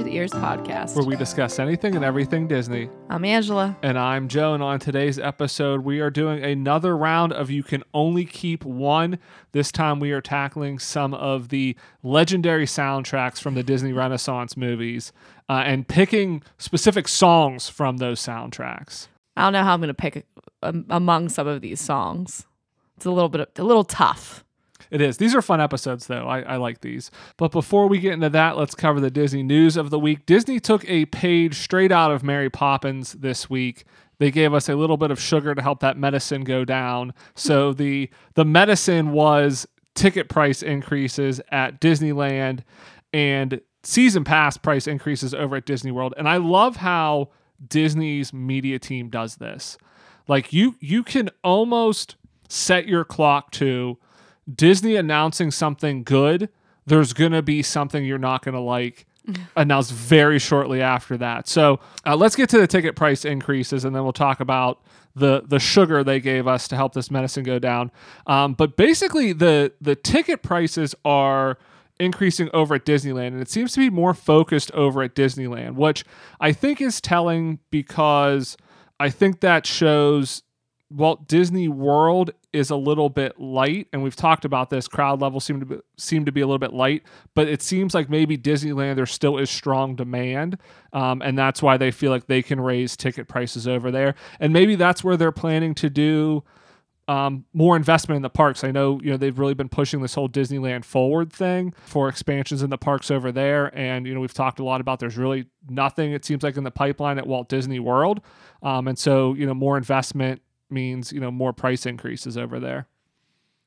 Ears podcast. where we discuss anything and everything Disney. I'm Angela. And I'm Joe, and on today's episode, we are doing another round of You Can Only Keep One. This time, we are tackling some of the legendary soundtracks from the Disney Renaissance movies uh, and picking specific songs from those soundtracks. I don't know how I'm going to pick um, among some of these songs. It's a little bit a little tough. It is. These are fun episodes, though. I, I like these. But before we get into that, let's cover the Disney news of the week. Disney took a page straight out of Mary Poppins this week. They gave us a little bit of sugar to help that medicine go down. So hmm. the the medicine was ticket price increases at Disneyland and season pass price increases over at Disney World. And I love how Disney's media team does this. Like you you can almost set your clock to Disney announcing something good, there's going to be something you're not going to like announced very shortly after that. So uh, let's get to the ticket price increases and then we'll talk about the the sugar they gave us to help this medicine go down. Um, but basically, the the ticket prices are increasing over at Disneyland, and it seems to be more focused over at Disneyland, which I think is telling because I think that shows Walt Disney World is a little bit light, and we've talked about this. Crowd levels seem to be, seem to be a little bit light, but it seems like maybe Disneyland there still is strong demand, um, and that's why they feel like they can raise ticket prices over there, and maybe that's where they're planning to do um, more investment in the parks. I know you know they've really been pushing this whole Disneyland Forward thing for expansions in the parks over there, and you know we've talked a lot about there's really nothing it seems like in the pipeline at Walt Disney World, um, and so you know more investment means you know more price increases over there.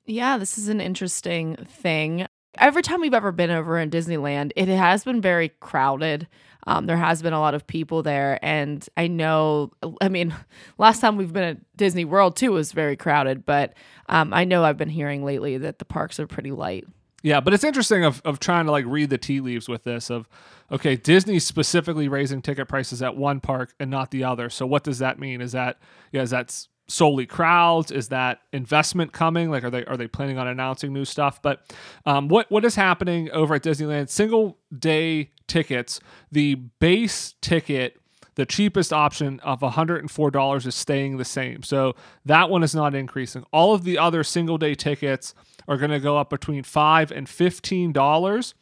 Yeah, this is an interesting thing. Every time we've ever been over in Disneyland, it has been very crowded. Um, there has been a lot of people there, and I know. I mean, last time we've been at Disney World too was very crowded, but um, I know I've been hearing lately that the parks are pretty light. Yeah, but it's interesting of, of trying to like read the tea leaves with this of okay, Disney specifically raising ticket prices at one park and not the other. So what does that mean? Is that yeah, is that solely crowds? Is that investment coming? Like, are they are they planning on announcing new stuff? But um, what what is happening over at Disneyland? Single day tickets, the base ticket. The cheapest option of $104 is staying the same. So that one is not increasing. All of the other single day tickets are going to go up between 5 and $15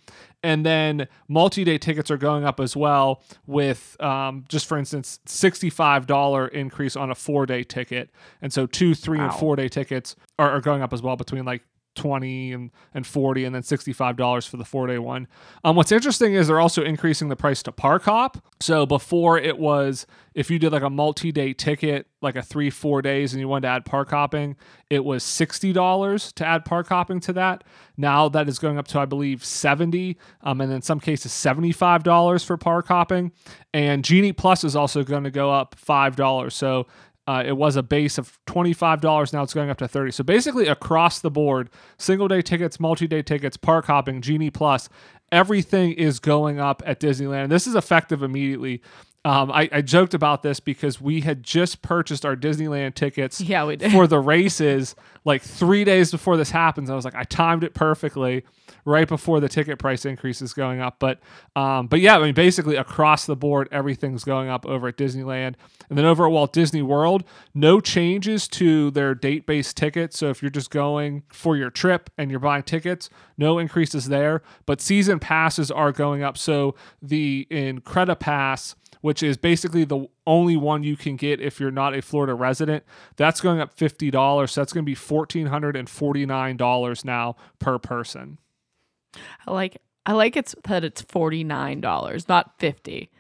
and then multi-day tickets are going up as well with um, just for instance $65 increase on a four-day ticket and so two three Wow. and four day tickets are, are going up as well between like 20 and, and 40 and then $65 for the four day one. Um, what's interesting is they're also increasing the price to park hop. So before it was if you did like a multi-day ticket like a three four days and you wanted to add park hopping it was $60 to add park hopping to that. Now that is going up to i believe 70 um, and in some cases $75 for park hopping. And genie plus is also going to go up $5 so uh, it was a base of $25 now it's going up to 30 so basically across the board single day tickets multi-day tickets park hopping genie plus everything is going up at disneyland. This is effective immediately um, I, I joked about this because we had just purchased our disneyland tickets Yeah, we did. for the races like three days before this happens. I was like i timed it perfectly right before the ticket price increase is going up. But um, but yeah i mean basically across the board everything's going up over at disneyland. And then over at walt disney world no changes to their date based tickets. So if you're just going for your trip and you're buying tickets no increases there. But season passes are going up. So the incredipass pass which is basically the only one you can get if you're not a Florida resident. That's going up fifty dollars. So that's going to be fourteen hundred and forty nine dollars now per person. I like I like it's that it's forty nine dollars, not fifty.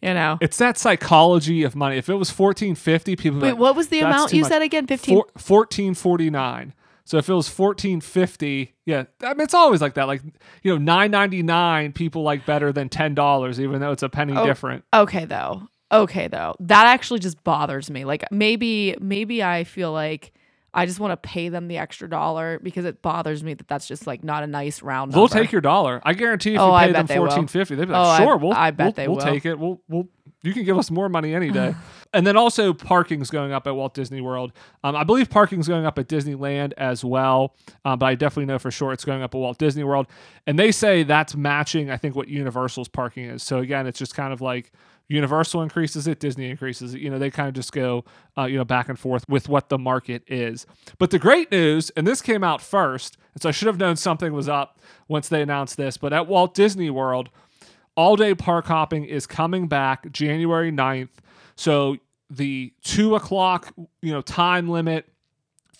You know. It's that psychology of money. If it was fourteen fifty, people. Wait, like, what was the amount you much." said again? Fifteen. Four, fourteen forty nine. So if it was fourteen fifty, yeah, I mean it's always like that. Like you know, nine ninety nine people like better than ten dollars, even though it's a penny Oh. different. Okay though. Okay though. That actually just bothers me. Like maybe maybe I feel like I just want to pay them the extra dollar because it bothers me that that's just like not a nice round They'll number. take your dollar. I guarantee if Oh, you I pay them fourteen fifty, they'd be Oh, like, I- "Sure, we'll, I bet we'll, they we'll will. take it. We'll we'll you can give us more money any day. and then also parking's going up at Walt Disney World. Um, I believe parking's going up at Disneyland as well, um, but I definitely know for sure it's going up at Walt Disney World. And they say that's matching, I think, what Universal's parking is. So again, it's just kind of like Universal increases it, Disney increases it. You know, they kind of just go, uh, you know, back and forth with what the market is. But the great news, and this came out first, and so I should have known something was up once they announced this. But at Walt Disney World, all day park hopping is coming back January 9th. So the two o'clock, you know, time limit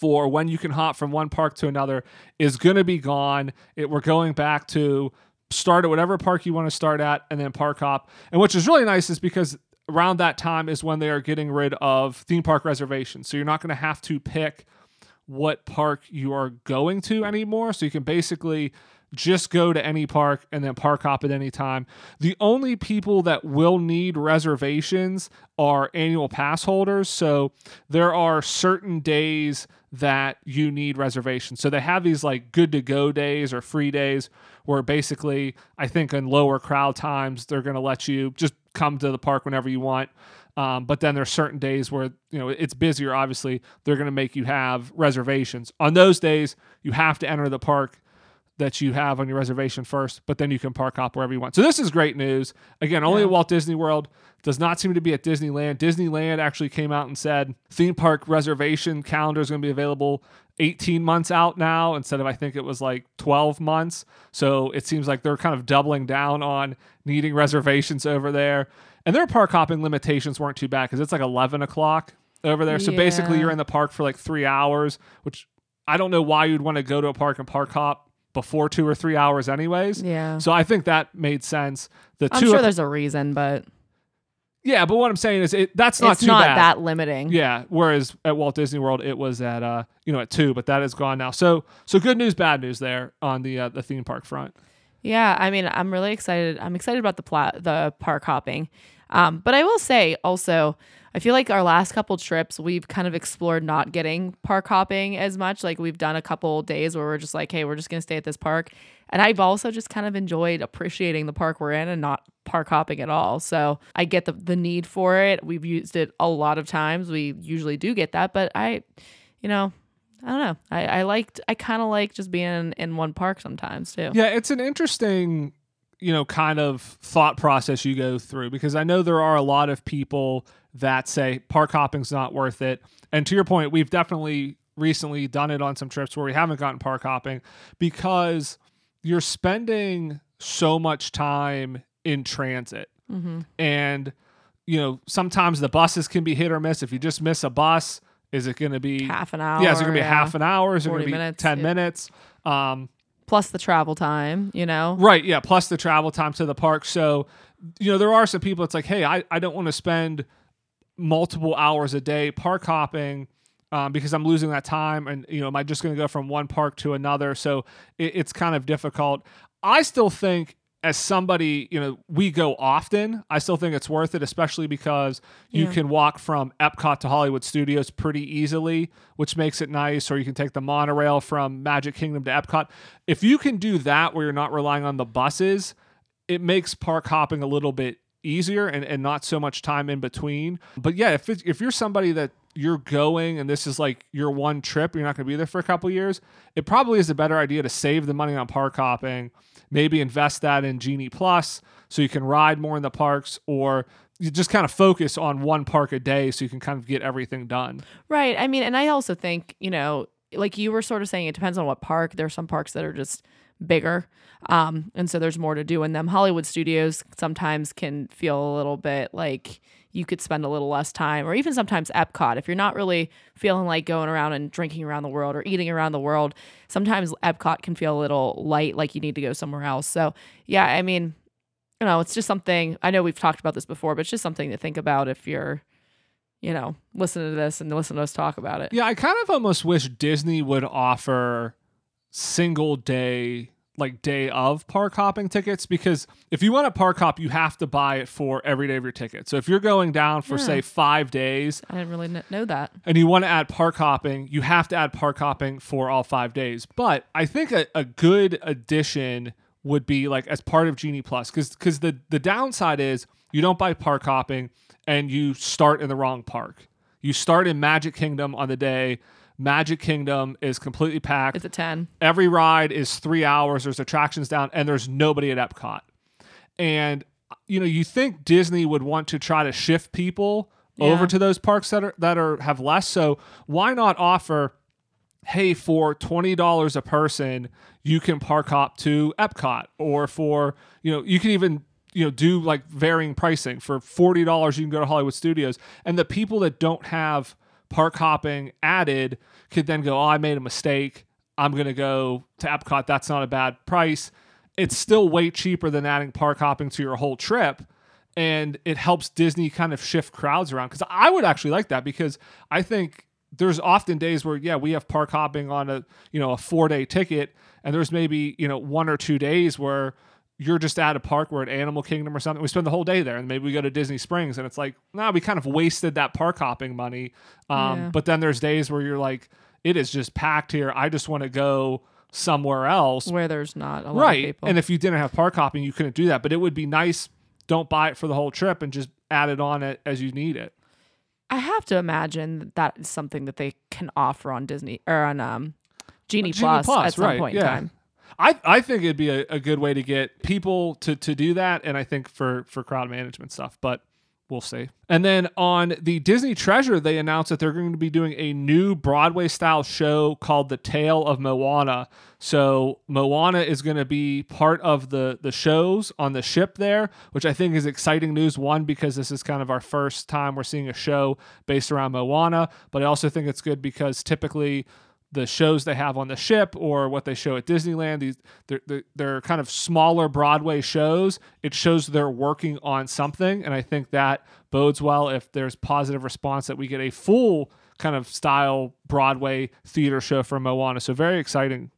for when you can hop from one park to another is going to be gone. It, we're going back to start at whatever park you want to start at and then park hop. And which is really nice is because around that time is when they are getting rid of theme park reservations. So you're not going to have to pick what park you are going to anymore. So you can basically just go to any park and then park hop at any time. The only people that will need reservations are annual pass holders. So there are certain days that you need reservations. So they have these like good to go days or free days where basically I think in lower crowd times they're going to let you just come to the park whenever you want. Um, but then there's certain days where you know it's busier. Obviously, they're going to make you have reservations. On those days, you have to enter the park that you have on your reservation first, but then you can park hop wherever you want. So this is great news. Again, only Yeah. at Walt Disney World. Does not seem to be at Disneyland. Disneyland actually came out and said theme park reservation calendar is going to be available 18 months out now instead of I think it was like 12 months. So it seems like they're kind of doubling down on needing reservations over there. And their park hopping limitations weren't too bad because it's like 11 o'clock over there. So basically, you're in the park for like three hours, which I don't know why you'd want to go to a park and park hop before two or three hours, anyways. Yeah. So I think that made sense. The I'm two, sure there's a reason, but yeah, but what I'm saying is it that's not it's too not bad. that limiting. Yeah. Whereas at Walt Disney World, it was at uh you know at two, but that is gone now. So so good news, bad news there on the uh, the theme park front. Yeah, I mean, I'm really excited. I'm excited about the pla- the park hopping. Um, but I will say also, I feel like our last couple trips, we've kind of explored not getting park hopping as much. Like we've done a couple days where we're just like, hey, we're just gonna stay at this park. And I've also just kind of enjoyed appreciating the park we're in and not park hopping at all. So I get the the need for it. We've used it a lot of times. We usually do get that, but I, you know. I don't know. I, I liked. I kind of like just being in, in one park sometimes too. Yeah, it's an interesting, you know, kind of thought process you go through because I know there are a lot of people that say park hopping's not worth it. And to your point, we've definitely recently done it on some trips where we haven't gotten park hopping because you're spending so much time in transit. Mm-hmm. And, you know, sometimes the buses can be hit or miss. If you just miss a bus, is it going to be half an hour. Yeah, is it going to be yeah. half an hour? Is it going 40 to be minutes, 10 yeah. minutes? Um, plus the travel time, you know? Right, yeah, plus the travel time to the park. So, you know, there are some people it's like, hey, I, I don't want to spend multiple hours a day park hopping um, because I'm losing that time. And, you know, am I just going to go from one park to another? So it, it's kind of difficult. I still think as somebody, you know, we go often. I still think it's worth it, especially because you Yeah. can walk from Epcot to Hollywood Studios pretty easily, which makes it nice. Or you can take the monorail from Magic Kingdom to Epcot. If you can do that where you're not relying on the buses, it makes park hopping a little bit easier and, and not so much time in between. But yeah, if it's, if you're somebody that you're going and this is like your one trip, you're not going to be there for a couple years, it probably is a better idea to save the money on park hopping, maybe invest that in Genie Plus so you can ride more in the parks or you just kind of focus on one park a day so you can kind of get everything done. Right. I mean, and I also think, you know, like you were sort of saying, it depends on what park. There are some parks that are just bigger. Um, and so there's more to do in them. Hollywood studios sometimes can feel a little bit like you could spend a little less time, or even sometimes Epcot. If you're not really feeling like going around and drinking around the world or eating around the world, sometimes Epcot can feel a little light, like you need to go somewhere else. So, yeah, I mean, you know, it's just something I know we've talked about this before, but it's just something to think about if you're, you know, listening to this and listen to us talk about it. Yeah, I kind of almost wish Disney would offer single day like day of park hopping tickets because if you want a park hop you have to buy it for every day of your ticket. So if you're going down for Yeah. say 5 days I didn't really know that. and you want to add park hopping, you have to add park hopping for all 5 days. But I think a, a good addition would be like as part of Genie Plus cuz cuz the the downside is you don't buy park hopping, and you start in the wrong park. You start in Magic Kingdom on the day. Magic Kingdom is completely packed. It's a 10. Every ride is three hours. There's attractions down, and there's nobody at Epcot. And you know, you think Disney would want to try to shift people over to those parks that are that are have less. So why not offer? Hey, for twenty dollars a person, you can park hop to Epcot, or for you know, you can even you know do like varying pricing. For forty dollars, you can go to Hollywood Studios, and the people that don't have park hopping added could then go, oh, I made a mistake. I'm gonna go to Epcot. That's not a bad price. It's still way cheaper than adding park hopping to your whole trip and it helps Disney kind of shift crowds around. Because I would actually like that because I think there's often days where yeah we have park hopping on a you know a four day ticket, and there's maybe you know one or two days where you're just at a park we're at Animal Kingdom or something. We spend the whole day there, and maybe we go to Disney Springs, and it's like nah we kind of wasted that park hopping money. Um, Yeah. But then there's days where you're like it is just packed here. I just want to go somewhere else Where there's not a lot of right people. and if you didn't have park hopping you couldn't do that but it would be nice don't buy it for the whole trip and just add it on it as you need it I have to imagine that that is something that they can offer on Disney or on um, Genie, Genie Plus, Plus, at some right, point yeah. in time. I i think it'd be a, a good way to get people to to do that and i think for for crowd management stuff but we'll see. And then on the disney treasure they announced that they're going to be doing a new broadway style show called the tale of moana. So moana is going to be part of the the shows on the ship there which i think is exciting news one because this is kind of our first time we're seeing a show based around moana but i also think it's good because typically the shows they have on the ship or what they show at Disneyland. These they're, they're, they're kind of smaller Broadway shows. It shows they're working on something, and I think that bodes well if there's positive response that we get a full kind of style Broadway theater show from Moana. So very exciting.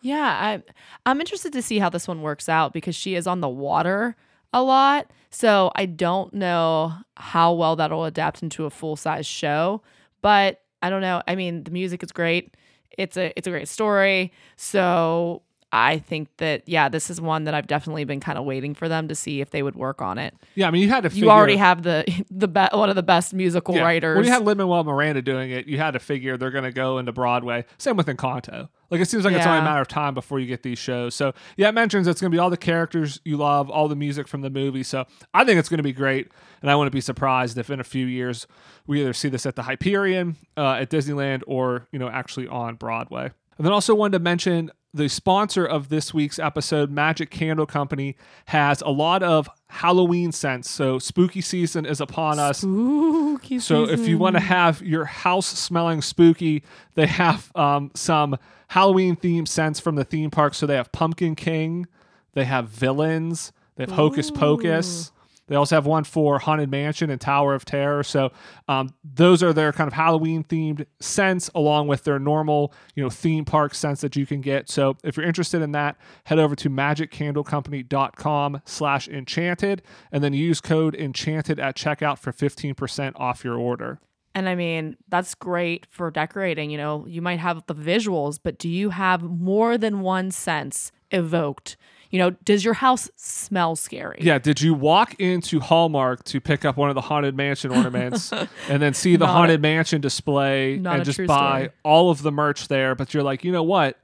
Yeah, I I'm interested to see how this one works out because she is on the water a lot. So I don't know how well that'll adapt into a full size show, but I don't know. I mean, the music is great. It's a it's a great story. So I think that yeah, this is one that I've definitely been kind of waiting for them to see if they would work on it. Yeah, I mean you had to. Figure, You already have the the be- one of the best musical yeah, writers. When you had Lin Manuel Miranda doing it, you had to figure they're going to go into Broadway. Same with Encanto. Like it seems like it's only a matter of time before you get these shows. So yeah, it mentions it's going to be all the characters you love, all the music from the movie. So I think it's going to be great, and I wouldn't be surprised if in a few years we either see this at the Hyperion, uh, at Disneyland, or you know actually on Broadway. And then also wanted to mention the sponsor of this week's episode, Magic Candle Company, has a lot of Halloween scents. So spooky season is upon us. Spooky So if you want to have your house smelling spooky, they have um, some Halloween themed scents from the theme park. So they have Pumpkin King, they have Villains, they have Hocus Pocus. They also have one for Haunted Mansion and Tower of Terror. So um, those are their kind of Halloween themed scents, along with their normal, you know, theme park scents that you can get. So if you're interested in that, head over to magiccandlecompany.com slash enchanted and then use code enchanted at checkout for 15% off your order. And I mean, that's great for decorating. You know, you might have the visuals, but do you have more than one sense evoked? You know, does your house smell scary? Yeah, did you walk into Hallmark to pick up one of the Haunted Mansion ornaments and then see the Not a- Haunted Mansion display and just buy story. all of the merch there? But you're like, you know what?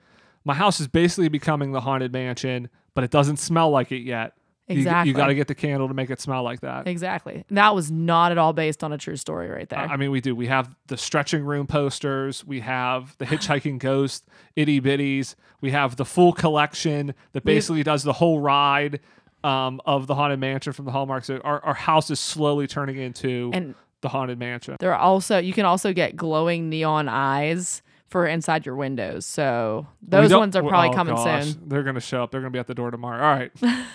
My house is basically becoming the Haunted Mansion, but it doesn't smell like it yet. You- You, got to get the candle to make it smell like that. Exactly. That was not at all based on a true story right there. I mean, we do. We have the stretching room posters. We have the hitchhiking ghost, itty bitties. We have the full collection that We've- basically does the whole ride um, of the haunted mansion from the Hallmark. So our, our house is slowly turning into and the haunted mansion. there are also you can also get glowing neon eyes for inside your windows. So those ones are probably oh, coming gosh, soon. They're going to show up. They're going to be at the door tomorrow. All right.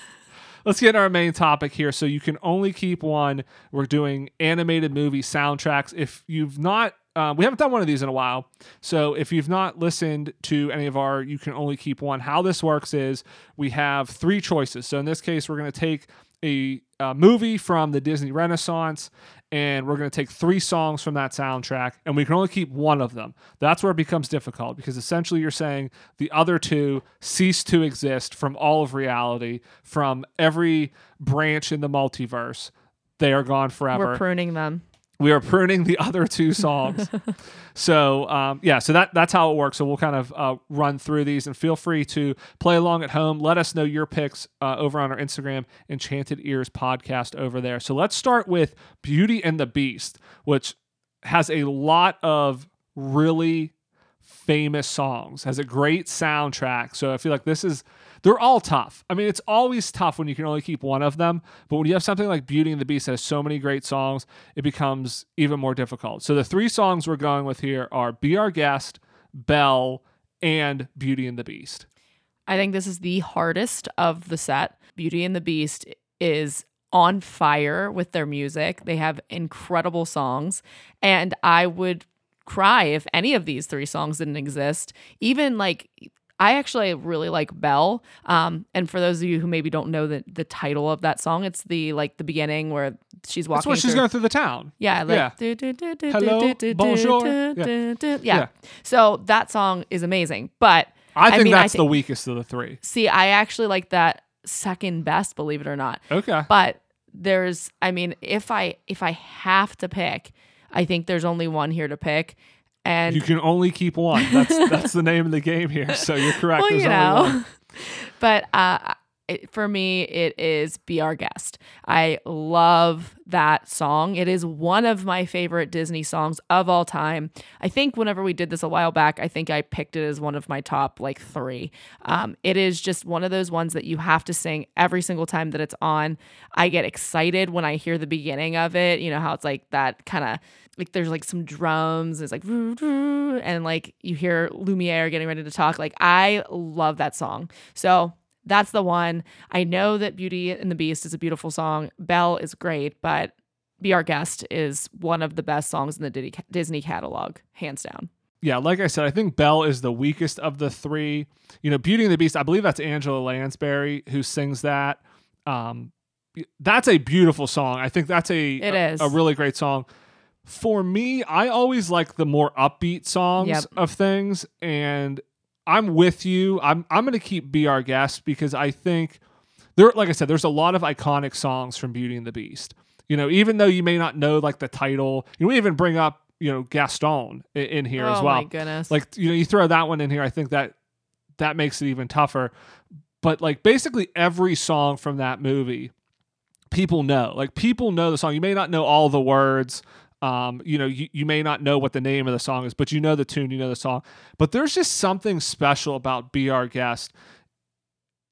Let's get our main topic here. So you can only keep one. We're doing animated movie soundtracks. If you've not, uh, we haven't done one of these in a while. So if you've not listened to any of our, you can only keep one. How this works is we have three choices. So in this case, we're going to take a, uh movie from the Disney Renaissance and we're going to take three songs from that soundtrack and we can only keep one of them. That's where it becomes difficult because essentially you're saying the other two cease to exist from all of reality, from every branch in the multiverse. they are gone forever. We're pruning them. We are pruning the other two songs. so um, yeah, so that that's how it works. So we'll kind of uh, run through these, and feel free to play along at home. Let us know your picks uh, over on our Instagram, Enchanted Ears Podcast over there. So let's start with Beauty and the Beast, which has a lot of really famous songs, has a great soundtrack. So I feel like this is they're all tough. I mean, it's always tough when you can only keep one of them, but when you have something like Beauty and the Beast that has so many great songs, it becomes even more difficult. So the three songs we're going with here are Be Our Guest, Belle, and Beauty and the Beast. I think this is the hardest of the set. Beauty and the Beast is on fire with their music. They have incredible songs, and I would cry if any of these three songs didn't exist. Even like I actually really like Belle. Um, and for those of you who maybe don't know the the title of that song, it's the like the beginning where she's walking. That's when she's through- going through the town. yeah, like, Hello, bonjour. Yeah. do, do. Yeah. yeah. So that song is amazing, but I think mean, I that's the weakest of the three. see, I actually like that second best, believe it or not. Okay. But there's, I mean, if I if I have to pick, I think there's only one here to pick, and You can only keep one. That's that's the name of the game here. So you're correct. well, There's you know. but uh, it, for me, it is "Be Our Guest." I love that song. It is one of my favorite Disney songs of all time. I think whenever we did this a while back, I think I picked it as one of my top like three. Um, it is just one of those ones that you have to sing every single time that it's on. I get excited when I hear the beginning of it. You know how it's like that kind of like there's like some drums it's like and like you hear lumiere getting ready to talk like i love that song so that's the one i know that beauty and the beast is a beautiful song belle is great but be our guest is one of the best songs in the disney catalog hands down yeah, like I said, I think Belle is the weakest of the three. You know, Beauty and the Beast, I believe that's Angela Lansbury who sings that. Um, that's a beautiful song. I think that's a It a, is. a really great song. For me, I always like the more upbeat songs Yep. of things, and I'm with you. I'm I'm gonna keep Be Our Guest because I think there, like I said, there's a lot of iconic songs from Beauty and the Beast. You know, even though you may not know like the title, you know, we even bring up you know Gaston in, in here oh as well. my goodness. Like you know you throw that one in here i think that that makes it even tougher. But like basically every song from that movie people know. Like people know the song. You may not know all the words um, you know you, you may not know what the name of the song is but you know the tune you know the song. But there's just something special about be our guest.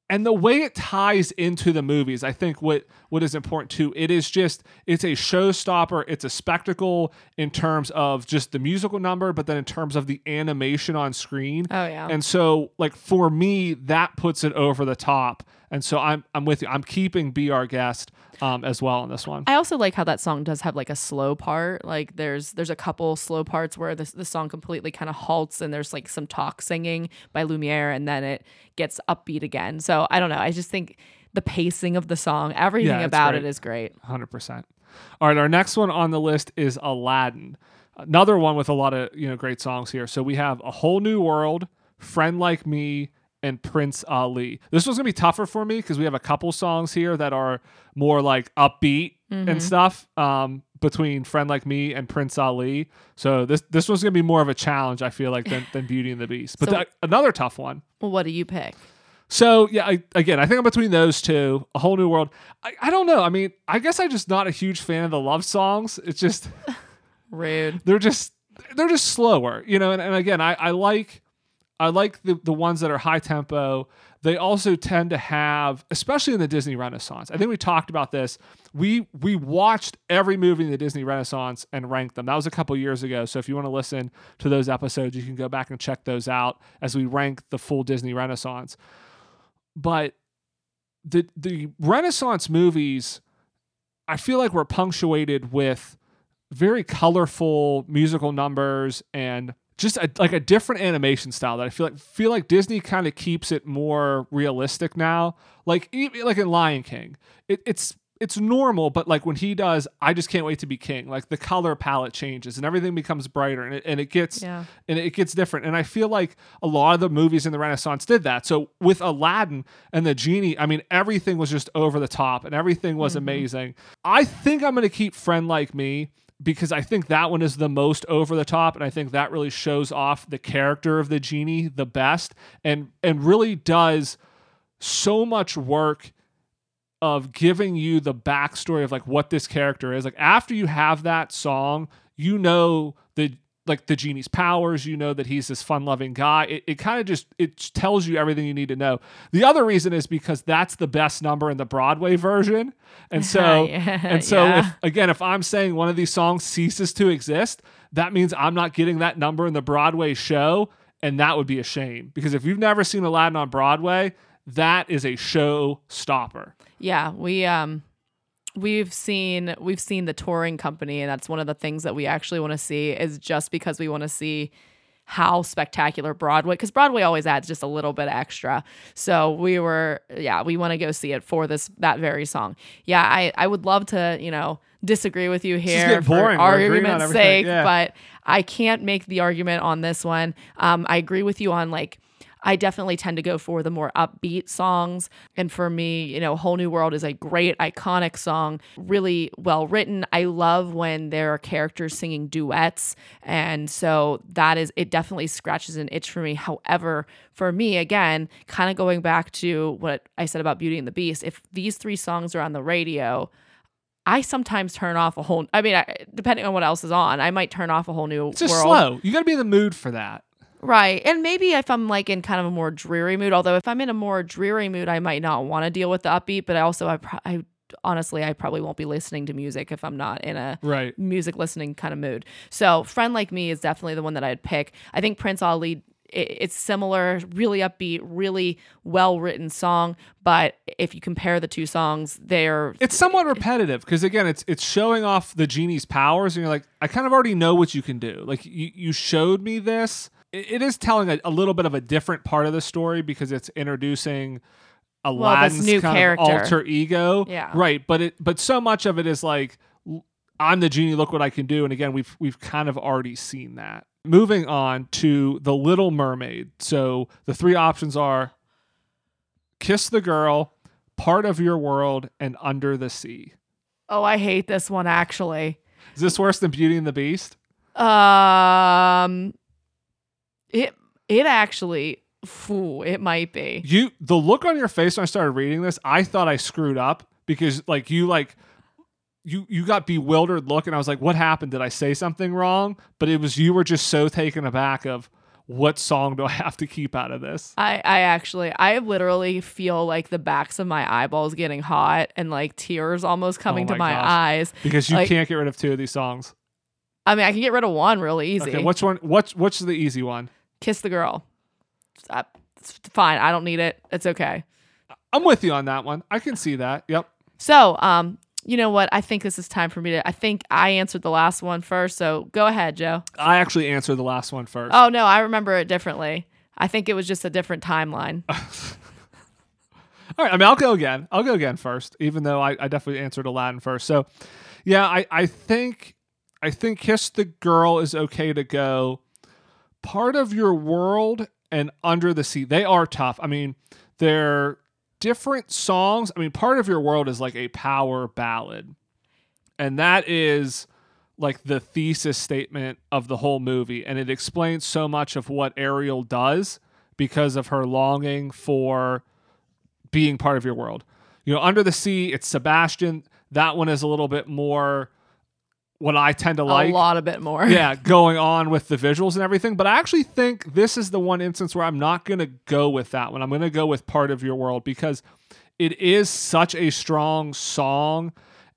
And the way it ties into the movies i think what what is important too it is just it's a showstopper. It's a spectacle in terms of just the musical number but then in terms of the animation on screen. Oh yeah. And so like for me that puts it over the top and so i'm i'm with you i'm keeping be our guest um, as well on this one I also like how that song does have like a slow part. Like there's there's a couple slow parts where the the song completely kind of halts and there's like some talk singing by Lumiere and then it gets upbeat again. So I don't know. I just think the pacing of the song, everything Yeah, about great. it is great. 100%. All right, our next one on the list is Aladdin. Another one with a lot of, you know, great songs here. So we have A Whole New World, Friend Like Me, and Prince Ali. This was to be tougher for me because we have a couple songs here that are more like upbeat and stuff um, between Friend Like Me and Prince Ali. So this this going to be more of a challenge, I feel like, than, than Beauty and the Beast. But So- th- another tough one. Well, what do you pick? So yeah, I, again, I think I'm between those two. A whole new world. I, I don't know. I mean, I guess I'm just not a huge fan of the love songs. It's just Rude. they're just they're just slower, you know. And, and again, I, I like I like the the ones that are high tempo. They also tend to have, especially in the Disney Renaissance. I think we talked about this. We we watched every movie in the Disney Renaissance and ranked them. That was a couple years ago. So if you want to listen to those episodes, you can go back and check those out as we rank the full Disney Renaissance. But the the Renaissance movies, I feel like were punctuated with very colorful musical numbers and just a, like a different animation style that I feel like feel like Disney kind of keeps it more realistic now. Like even like in Lion King, it, it's it's normal, but like when he does, I just can't wait to be king. Like the color palette changes and everything becomes brighter and it, and it gets Yeah. and it gets different. And I feel like a lot of the movies in the Renaissance did that. So with Aladdin and the genie, I mean everything was just over the top and everything was mm-hmm. amazing. I think I'm going to keep Friend Like Me because I think that one is the most over the top and I think that really shows off the character of the genie the best and and really does so much work of giving you the backstory of like what this character is. Like after you have that song, you know the like the genie's powers. You know that he's this fun-loving guy. It, it kind of just it tells you everything you need to know. The other reason is because that's the best number in the Broadway version, and so Yeah, and so yeah. if again if I'm saying one of these songs ceases to exist, that means I'm not getting that number in the Broadway show, and that would be a shame because if you've never seen Aladdin on Broadway, that is a show stopper. Yeah, we um we've seen we've seen the touring company and that's one of the things that we actually want to see is just because we want to see how spectacular Broadway cuz Broadway always adds just a little bit extra. So we were yeah, we want to go see it for this that very song. Yeah, I I would love to, you know, disagree with you here for boring. We're agreeing on argument's sake, Yeah. but I can't make the argument on this one. Um I agree with you on like I definitely tend to go for the more upbeat songs. And for me, you know, Whole New World is a great, iconic song, really well written. I love when there are characters singing duets. And so that is, it definitely scratches an itch for me. However, for me, again, kind of going back to what I said about Beauty and the Beast, if these three songs are on the radio, I sometimes turn off a whole. I mean, I, depending on what else is on, I might turn off a whole new It's just world. slow. You got to be in the mood for that. Right. And maybe if I'm like in kind of a more dreary mood, although if I'm in a more dreary mood, I might not want to deal with the upbeat, but I also, I, pro- I honestly, I probably won't be listening to music if I'm not in a Right. music listening kind of mood. So, Friend Like Me is definitely the one that I'd pick. I think Prince Ali, i- it's similar, really upbeat, really well written song. But if you compare the two songs, they're It's somewhat repetitive because again, it's it's showing off the genie's powers, and you're like, I kind of already know what you can do. Like you you showed me this. It, is telling a, a little bit of a different part of the story because it's introducing Aladdin's new kind character. of alter ego. Yeah. Right. But it but so much of it is like I'm the genie, look what I can do. And again, we've we've kind of already seen that. Moving on to the Little Mermaid. So the three options are Kiss the Girl, Part of Your World, and Under the Sea. oh, I hate this one actually. Is this worse than Beauty and the Beast? Um, it it actually, phew, it might be. You the look on your face when I started reading this, I thought I screwed up because like you like you you got bewildered look and I was like, what happened? Did I say something wrong? But it was you were just so taken aback of what song do I have to keep out of this? I, I actually, I literally feel like the backs of my eyeballs getting hot and like tears almost coming oh to Oh my my gosh. eyes. Because you Like- can't get rid of two of these songs. I mean, I can get rid of one really easy. Okay, which one? What's what's the easy one? Kiss the girl. It's fine. I don't need it. It's okay. I'm with you on that one. I can see that. Yep. So, um, you know what? I think this is time for me to. I think I answered the last one first. So go ahead, Joe. I actually answered the last one first. Oh no, I remember it differently. I think it was just a different timeline. All right. I mean, I'll go again. I'll go again first, even though I, I definitely answered Aladdin first. So, yeah, I, I think I think Kiss the Girl is okay to go. Part of your world and Under the Sea, they are tough. I mean, they're different songs. I mean, part of your world is like a power ballad, and that is like the thesis statement of the whole movie, and it explains so much of what Ariel does because of her longing for being part of your world. You know, Under the Sea, it's Sebastian. That one is a little bit more what I tend to like. a lot a bit more. yeah, going on with the visuals and everything. But I actually think this is the one instance where I'm not going to go with that one. I'm going to go with Part of Your World because it is such a strong song.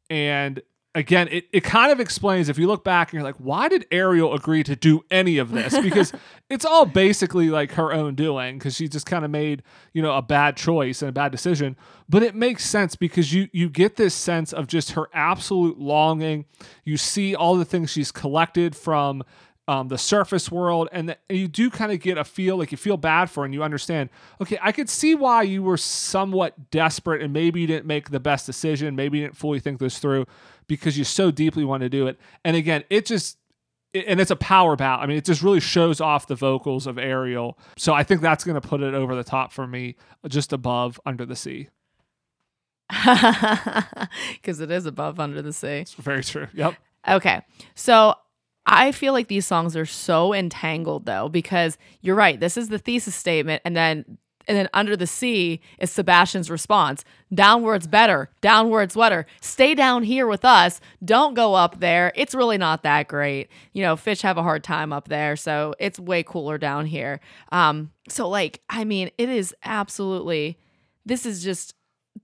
And again, it, it kind of explains if you look back and you're like, why did Ariel agree to do any of this? Because it's all basically like her own doing because she just kind of made, you know, a bad choice and a bad decision. But it makes sense because you you get this sense of just her absolute longing. You see all the things she's collected from um, the surface world, and, the, and you do kind of get a feel like you feel bad for, her and you understand. Okay, I could see why you were somewhat desperate, and maybe you didn't make the best decision, maybe you didn't fully think this through because you so deeply want to do it. And again, it just and it's a power ballad. I mean, it just really shows off the vocals of Ariel. So I think that's going to put it over the top for me, just above Under the Sea. Because it is above Under the Sea. It's very true. Yep. Okay. So I feel like these songs are so entangled though, because you're right. This is the thesis statement. And then and then under the sea is Sebastian's response. Downwards better, downwards wetter. Stay down here with us. Don't go up there. It's really not that great. You know, fish have a hard time up there, so it's way cooler down here. Um, so like, I mean, it is absolutely this is just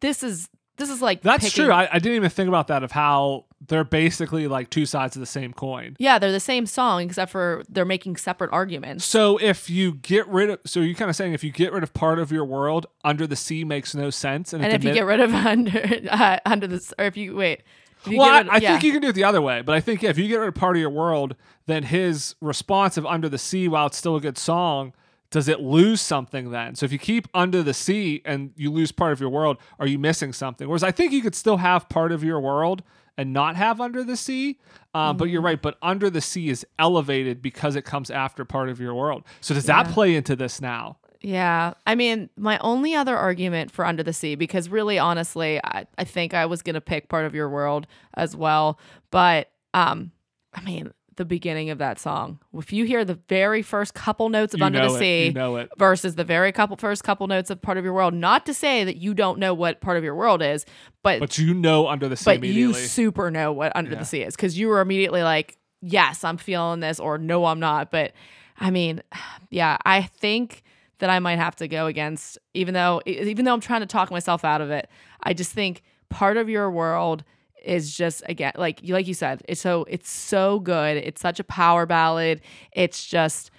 this is this is like That's picking- true. I, I didn't even think about that of how they're basically like two sides of the same coin. Yeah, they're the same song except for they're making separate arguments. So if you get rid of, so you're kind of saying if you get rid of part of your world, under the sea makes no sense, And it if you get rid of under uh, under this, or if you wait, if you well, get I, rid of- I yeah. think you can do it the other way, but I think yeah, if you get rid of part of your world, then his response of "Under the Sea," while it's still a good song, does it lose something then? So if you keep "Under the Sea" and you lose part of your world, are you missing something? Whereas I think you could still have part of your world and not have "Under the Sea," but Mm-hmm. you're right. But "Under the Sea" is elevated because it comes after part of your world. So does that play into this now? Yeah. I mean, my only other argument for Under the Sea, because really, honestly, I, I think I was going to pick part of your world as well. But, um, I mean, the beginning of that song, if you hear the very first couple notes of You Under the it. Sea You know it. versus the very couple first couple notes of part of your world, not to say that you don't know what part of your world is, but, But you know "Under the Sea" but you super know what Under Yeah. the Sea is because you were immediately like, yes, I'm feeling this, or no, I'm not. But I mean, yeah, I think that I might have to go against, even though even though I'm trying to talk myself out of it. I just think part of your world is just again like you like you said it's so it's so good it's such a power ballad it's just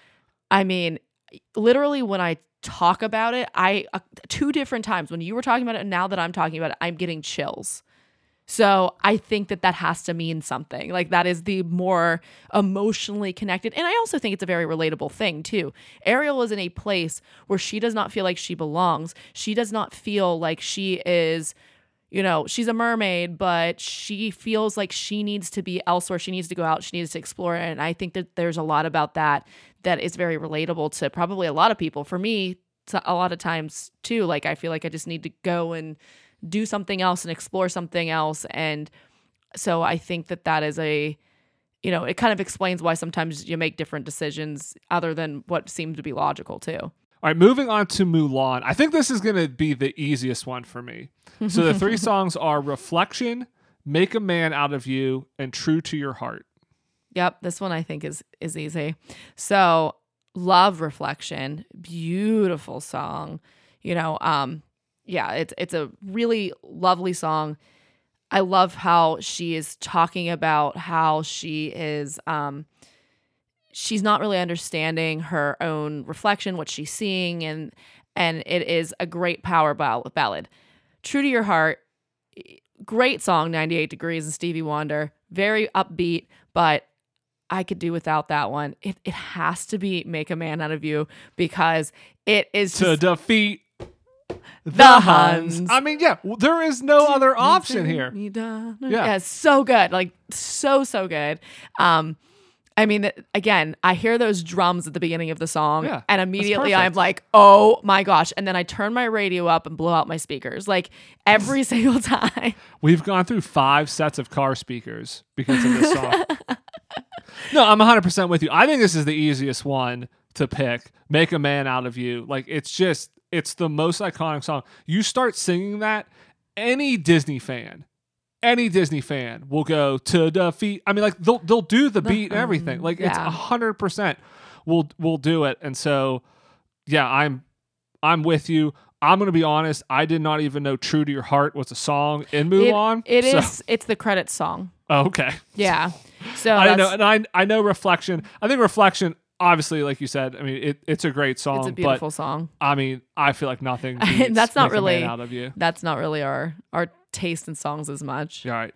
i mean literally when i talk about it i uh, two different times when you were talking about it and now that i'm talking about it i'm getting chills so I think that that has to mean something. Like that is the more emotionally connected. And I also think it's a very relatable thing too. Ariel is in a place where she does not feel like she belongs. She does not feel like she is you know, she's a mermaid, but she feels like she needs to be elsewhere. She needs to go out. She needs to explore. And I think that there's a lot about that that is very relatable to probably a lot of people. For me, a lot of times too, like I feel like I just need to go and do something else and explore something else. And so I think that that is a, you know, it kind of explains why sometimes you make different decisions other than what seems to be logical too. All right, moving on to Mulan. I think this is going to be the easiest one for me. So the three songs are Reflection, Make a Man Out of You, and True to Your Heart. Yep, this one I think is is easy. So, love reflection, beautiful song. You know, um yeah, it's it's a really lovely song. I love how she is talking about how she is um she's not really understanding her own reflection, what she's seeing and and it is a great power ball- ballad. True to Your Heart, great song 98 Degrees and Stevie Wonder, very upbeat, but I could do without that one. It it has to be Make a Man Out of You because it is To defeat the, Huns. I mean, yeah, there is no other option here. Yeah. Yeah. yeah, so good. Like so so good. Um I mean, again, I hear those drums at the beginning of the song, Yeah, and immediately I'm like, "Oh my gosh!" And then I turn my radio up and blow out my speakers, like every single time. We've gone through five sets of car speakers because of this song. no, I'm 100% with you. I think this is the easiest one to pick. Make a Man Out of You. Like, it's just, it's the most iconic song. You start singing that, any Disney fan, any Disney fan will go to defeat. I mean, like, they'll, they'll do the beat and uh-huh. everything. Like, it's yeah. 100% We'll we'll do it. And so, yeah, I'm I'm with you. I'm gonna be honest. I did not even know "True to Your Heart" was a song in Mulan. It, it so- is- It's the credit song. Oh, okay. Yeah. So I know, and I I know "Reflection." I think "Reflection." Obviously, like you said, I mean, it, it's a great song. it's a beautiful but song. I mean, I feel like nothing. That's not Make a Man really- out of you. That's not really our our taste in songs as much. All right.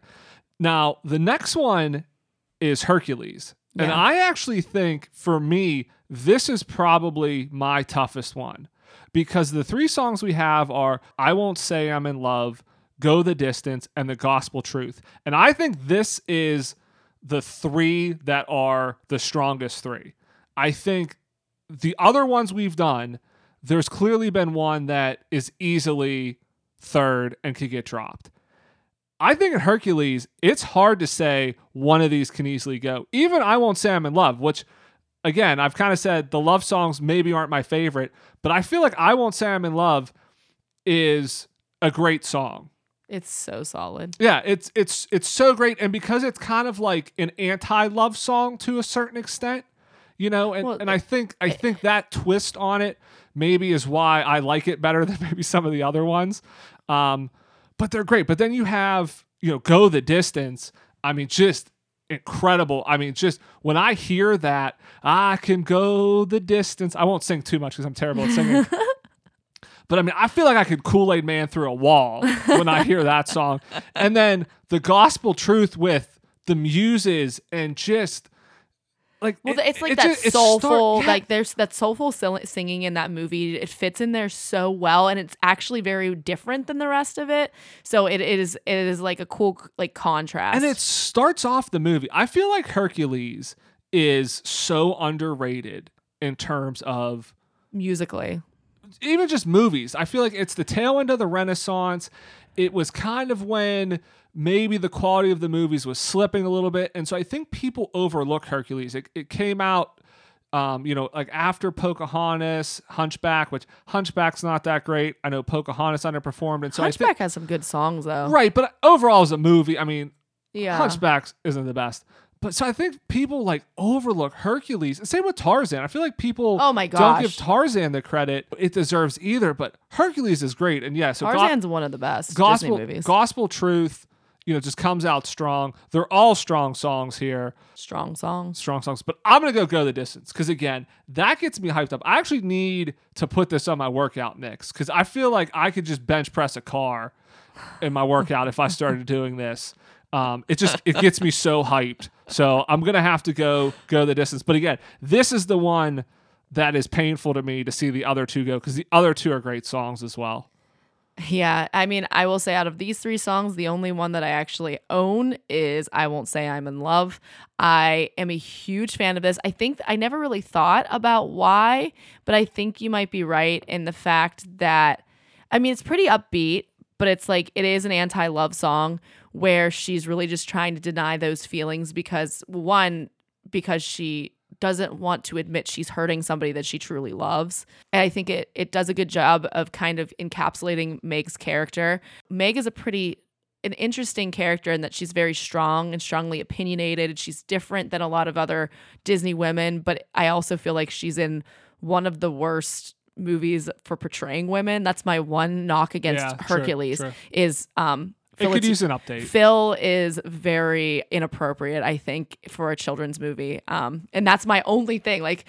Now the next one is Hercules. And I actually think for me, this is probably my toughest one because the three songs we have are I Won't Say I'm in Love, Go the Distance, and The Gospel Truth. And I think this is the three that are the strongest three. I think the other ones we've done, there's clearly been one that is easily third and could get dropped. I think in Hercules, it's hard to say one of these can easily go. Even I Won't Say I'm in Love, which again, I've kind of said the love songs maybe aren't my favorite, but I feel like I Won't Say I'm in Love is a great song. It's so solid. Yeah, it's it's it's so great, and because it's kind of like an anti-love song to a certain extent, you know, and, Well, and I think I think that twist on it maybe is why I like it better than maybe some of the other ones. Um, but they're great. But then you have you know, go the distance. I mean, just incredible. I mean, just when I hear that, I can go the distance. I won't sing too much because I'm terrible at singing. But I mean, I feel like I could Kool Aid Man through a wall when I hear that song. And then the gospel truth with the muses and just like Well, it- it's like it that soulful, start- yeah. like there's that soulful singing in that movie. It fits in there so well, and it's actually very different than the rest of it. So it, it is it is like a cool like contrast. and it starts off the movie. I feel like Hercules is so underrated in terms of musically. even just movies. I feel like it's the tail end of the Renaissance. It was kind of when maybe the quality of the movies was slipping a little bit, and so I think people overlook Hercules. It, it came out, um, you know, like after Pocahontas, Hunchback, which Hunchback's not that great. I know Pocahontas underperformed, and so I think. Hunchback think has some good songs though. right, but overall as a movie, I mean, Yeah. Hunchback isn't the best. But so I think people like overlook Hercules. Same with Tarzan. I feel like people Oh my don't give. Tarzan the credit it deserves either. But Hercules is great, and yeah, so go- Tarzan's one of the best gospel Disney movies. gospel truth, you know, just comes out strong. They're all strong songs here, Strong songs. strong songs. But I'm gonna go go the distance because again, that gets me hyped up. I actually need to put this on my workout mix because I feel like I could just bench press a car in my workout if I started doing this. Um, it just it gets me so hyped. So I'm gonna have to go go the distance. But again, this is the one that is painful to me to see the other two go because the other two are great songs as well. Yeah, I mean, I will say out of these three songs, the only one that I actually own is I Won't Say I'm in Love. I am a huge fan of this. I think I never really thought about why, but I think you might be right in the fact that, I mean, it's pretty upbeat, but it's like it is an anti love song where she's really just trying to deny those feelings because, one, because she doesn't want to admit she's hurting somebody that she truly loves. And I think it it does a good job of kind of encapsulating Meg's character. Meg is a pretty an interesting character in that she's very strong and strongly opinionated. She's different than a lot of other Disney women, but I also feel like she's in one of the worst movies for portraying women. That's my one knock against Yeah, true, Hercules true. is um It could use an update. Phil is very inappropriate, I think, for a children's movie. Um, and that's my only thing. Like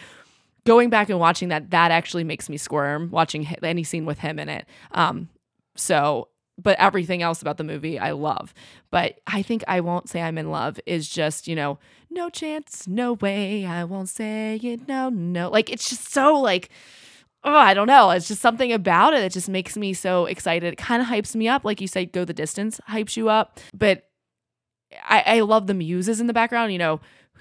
going back and watching that, that actually makes me squirm watching any scene with him in it. Um, so, but everything else about the movie I love. But I think I won't say I'm in love is just, you know, no chance, no way. I won't say it. No, no. Like it's just so like oh, I don't know. It's just something about it that just makes me so excited. It kind of hypes me up. Like you said, go the distance hypes you up. But I, I love the muses in the background, you know,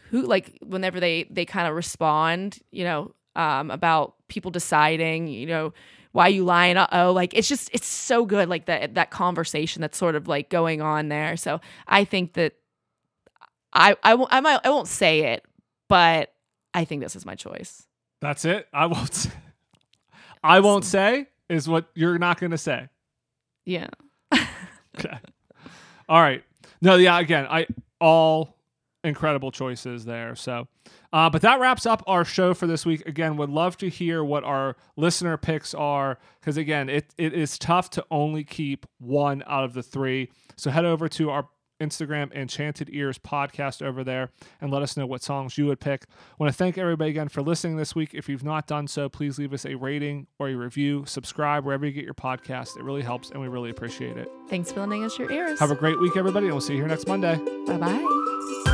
who like whenever they they kind of respond, you know, um, about people deciding, you know, why you lying? Uh oh, like it's just it's so good, like that that conversation that's sort of like going on there. So I think that I I I might I won't say it, but I think this is my choice. That's it. I won't. I won't say is what you're not going to say. Yeah. Okay. All right. No, yeah. Again, I all incredible choices there. So, uh, but that wraps up our show for this week. Again, would love to hear what our listener picks are because again, it it is tough to only keep one out of the three. So head over to our Instagram Enchanted Ears podcast over there and let us know what songs you would pick. I want to thank everybody again for listening this week. If you've not done so, please leave us a rating or a review. Subscribe wherever you get your podcast. It really helps and we really appreciate it. Thanks for lending us your ears. Have a great week, everybody, and we'll see you here next Monday. bye bye.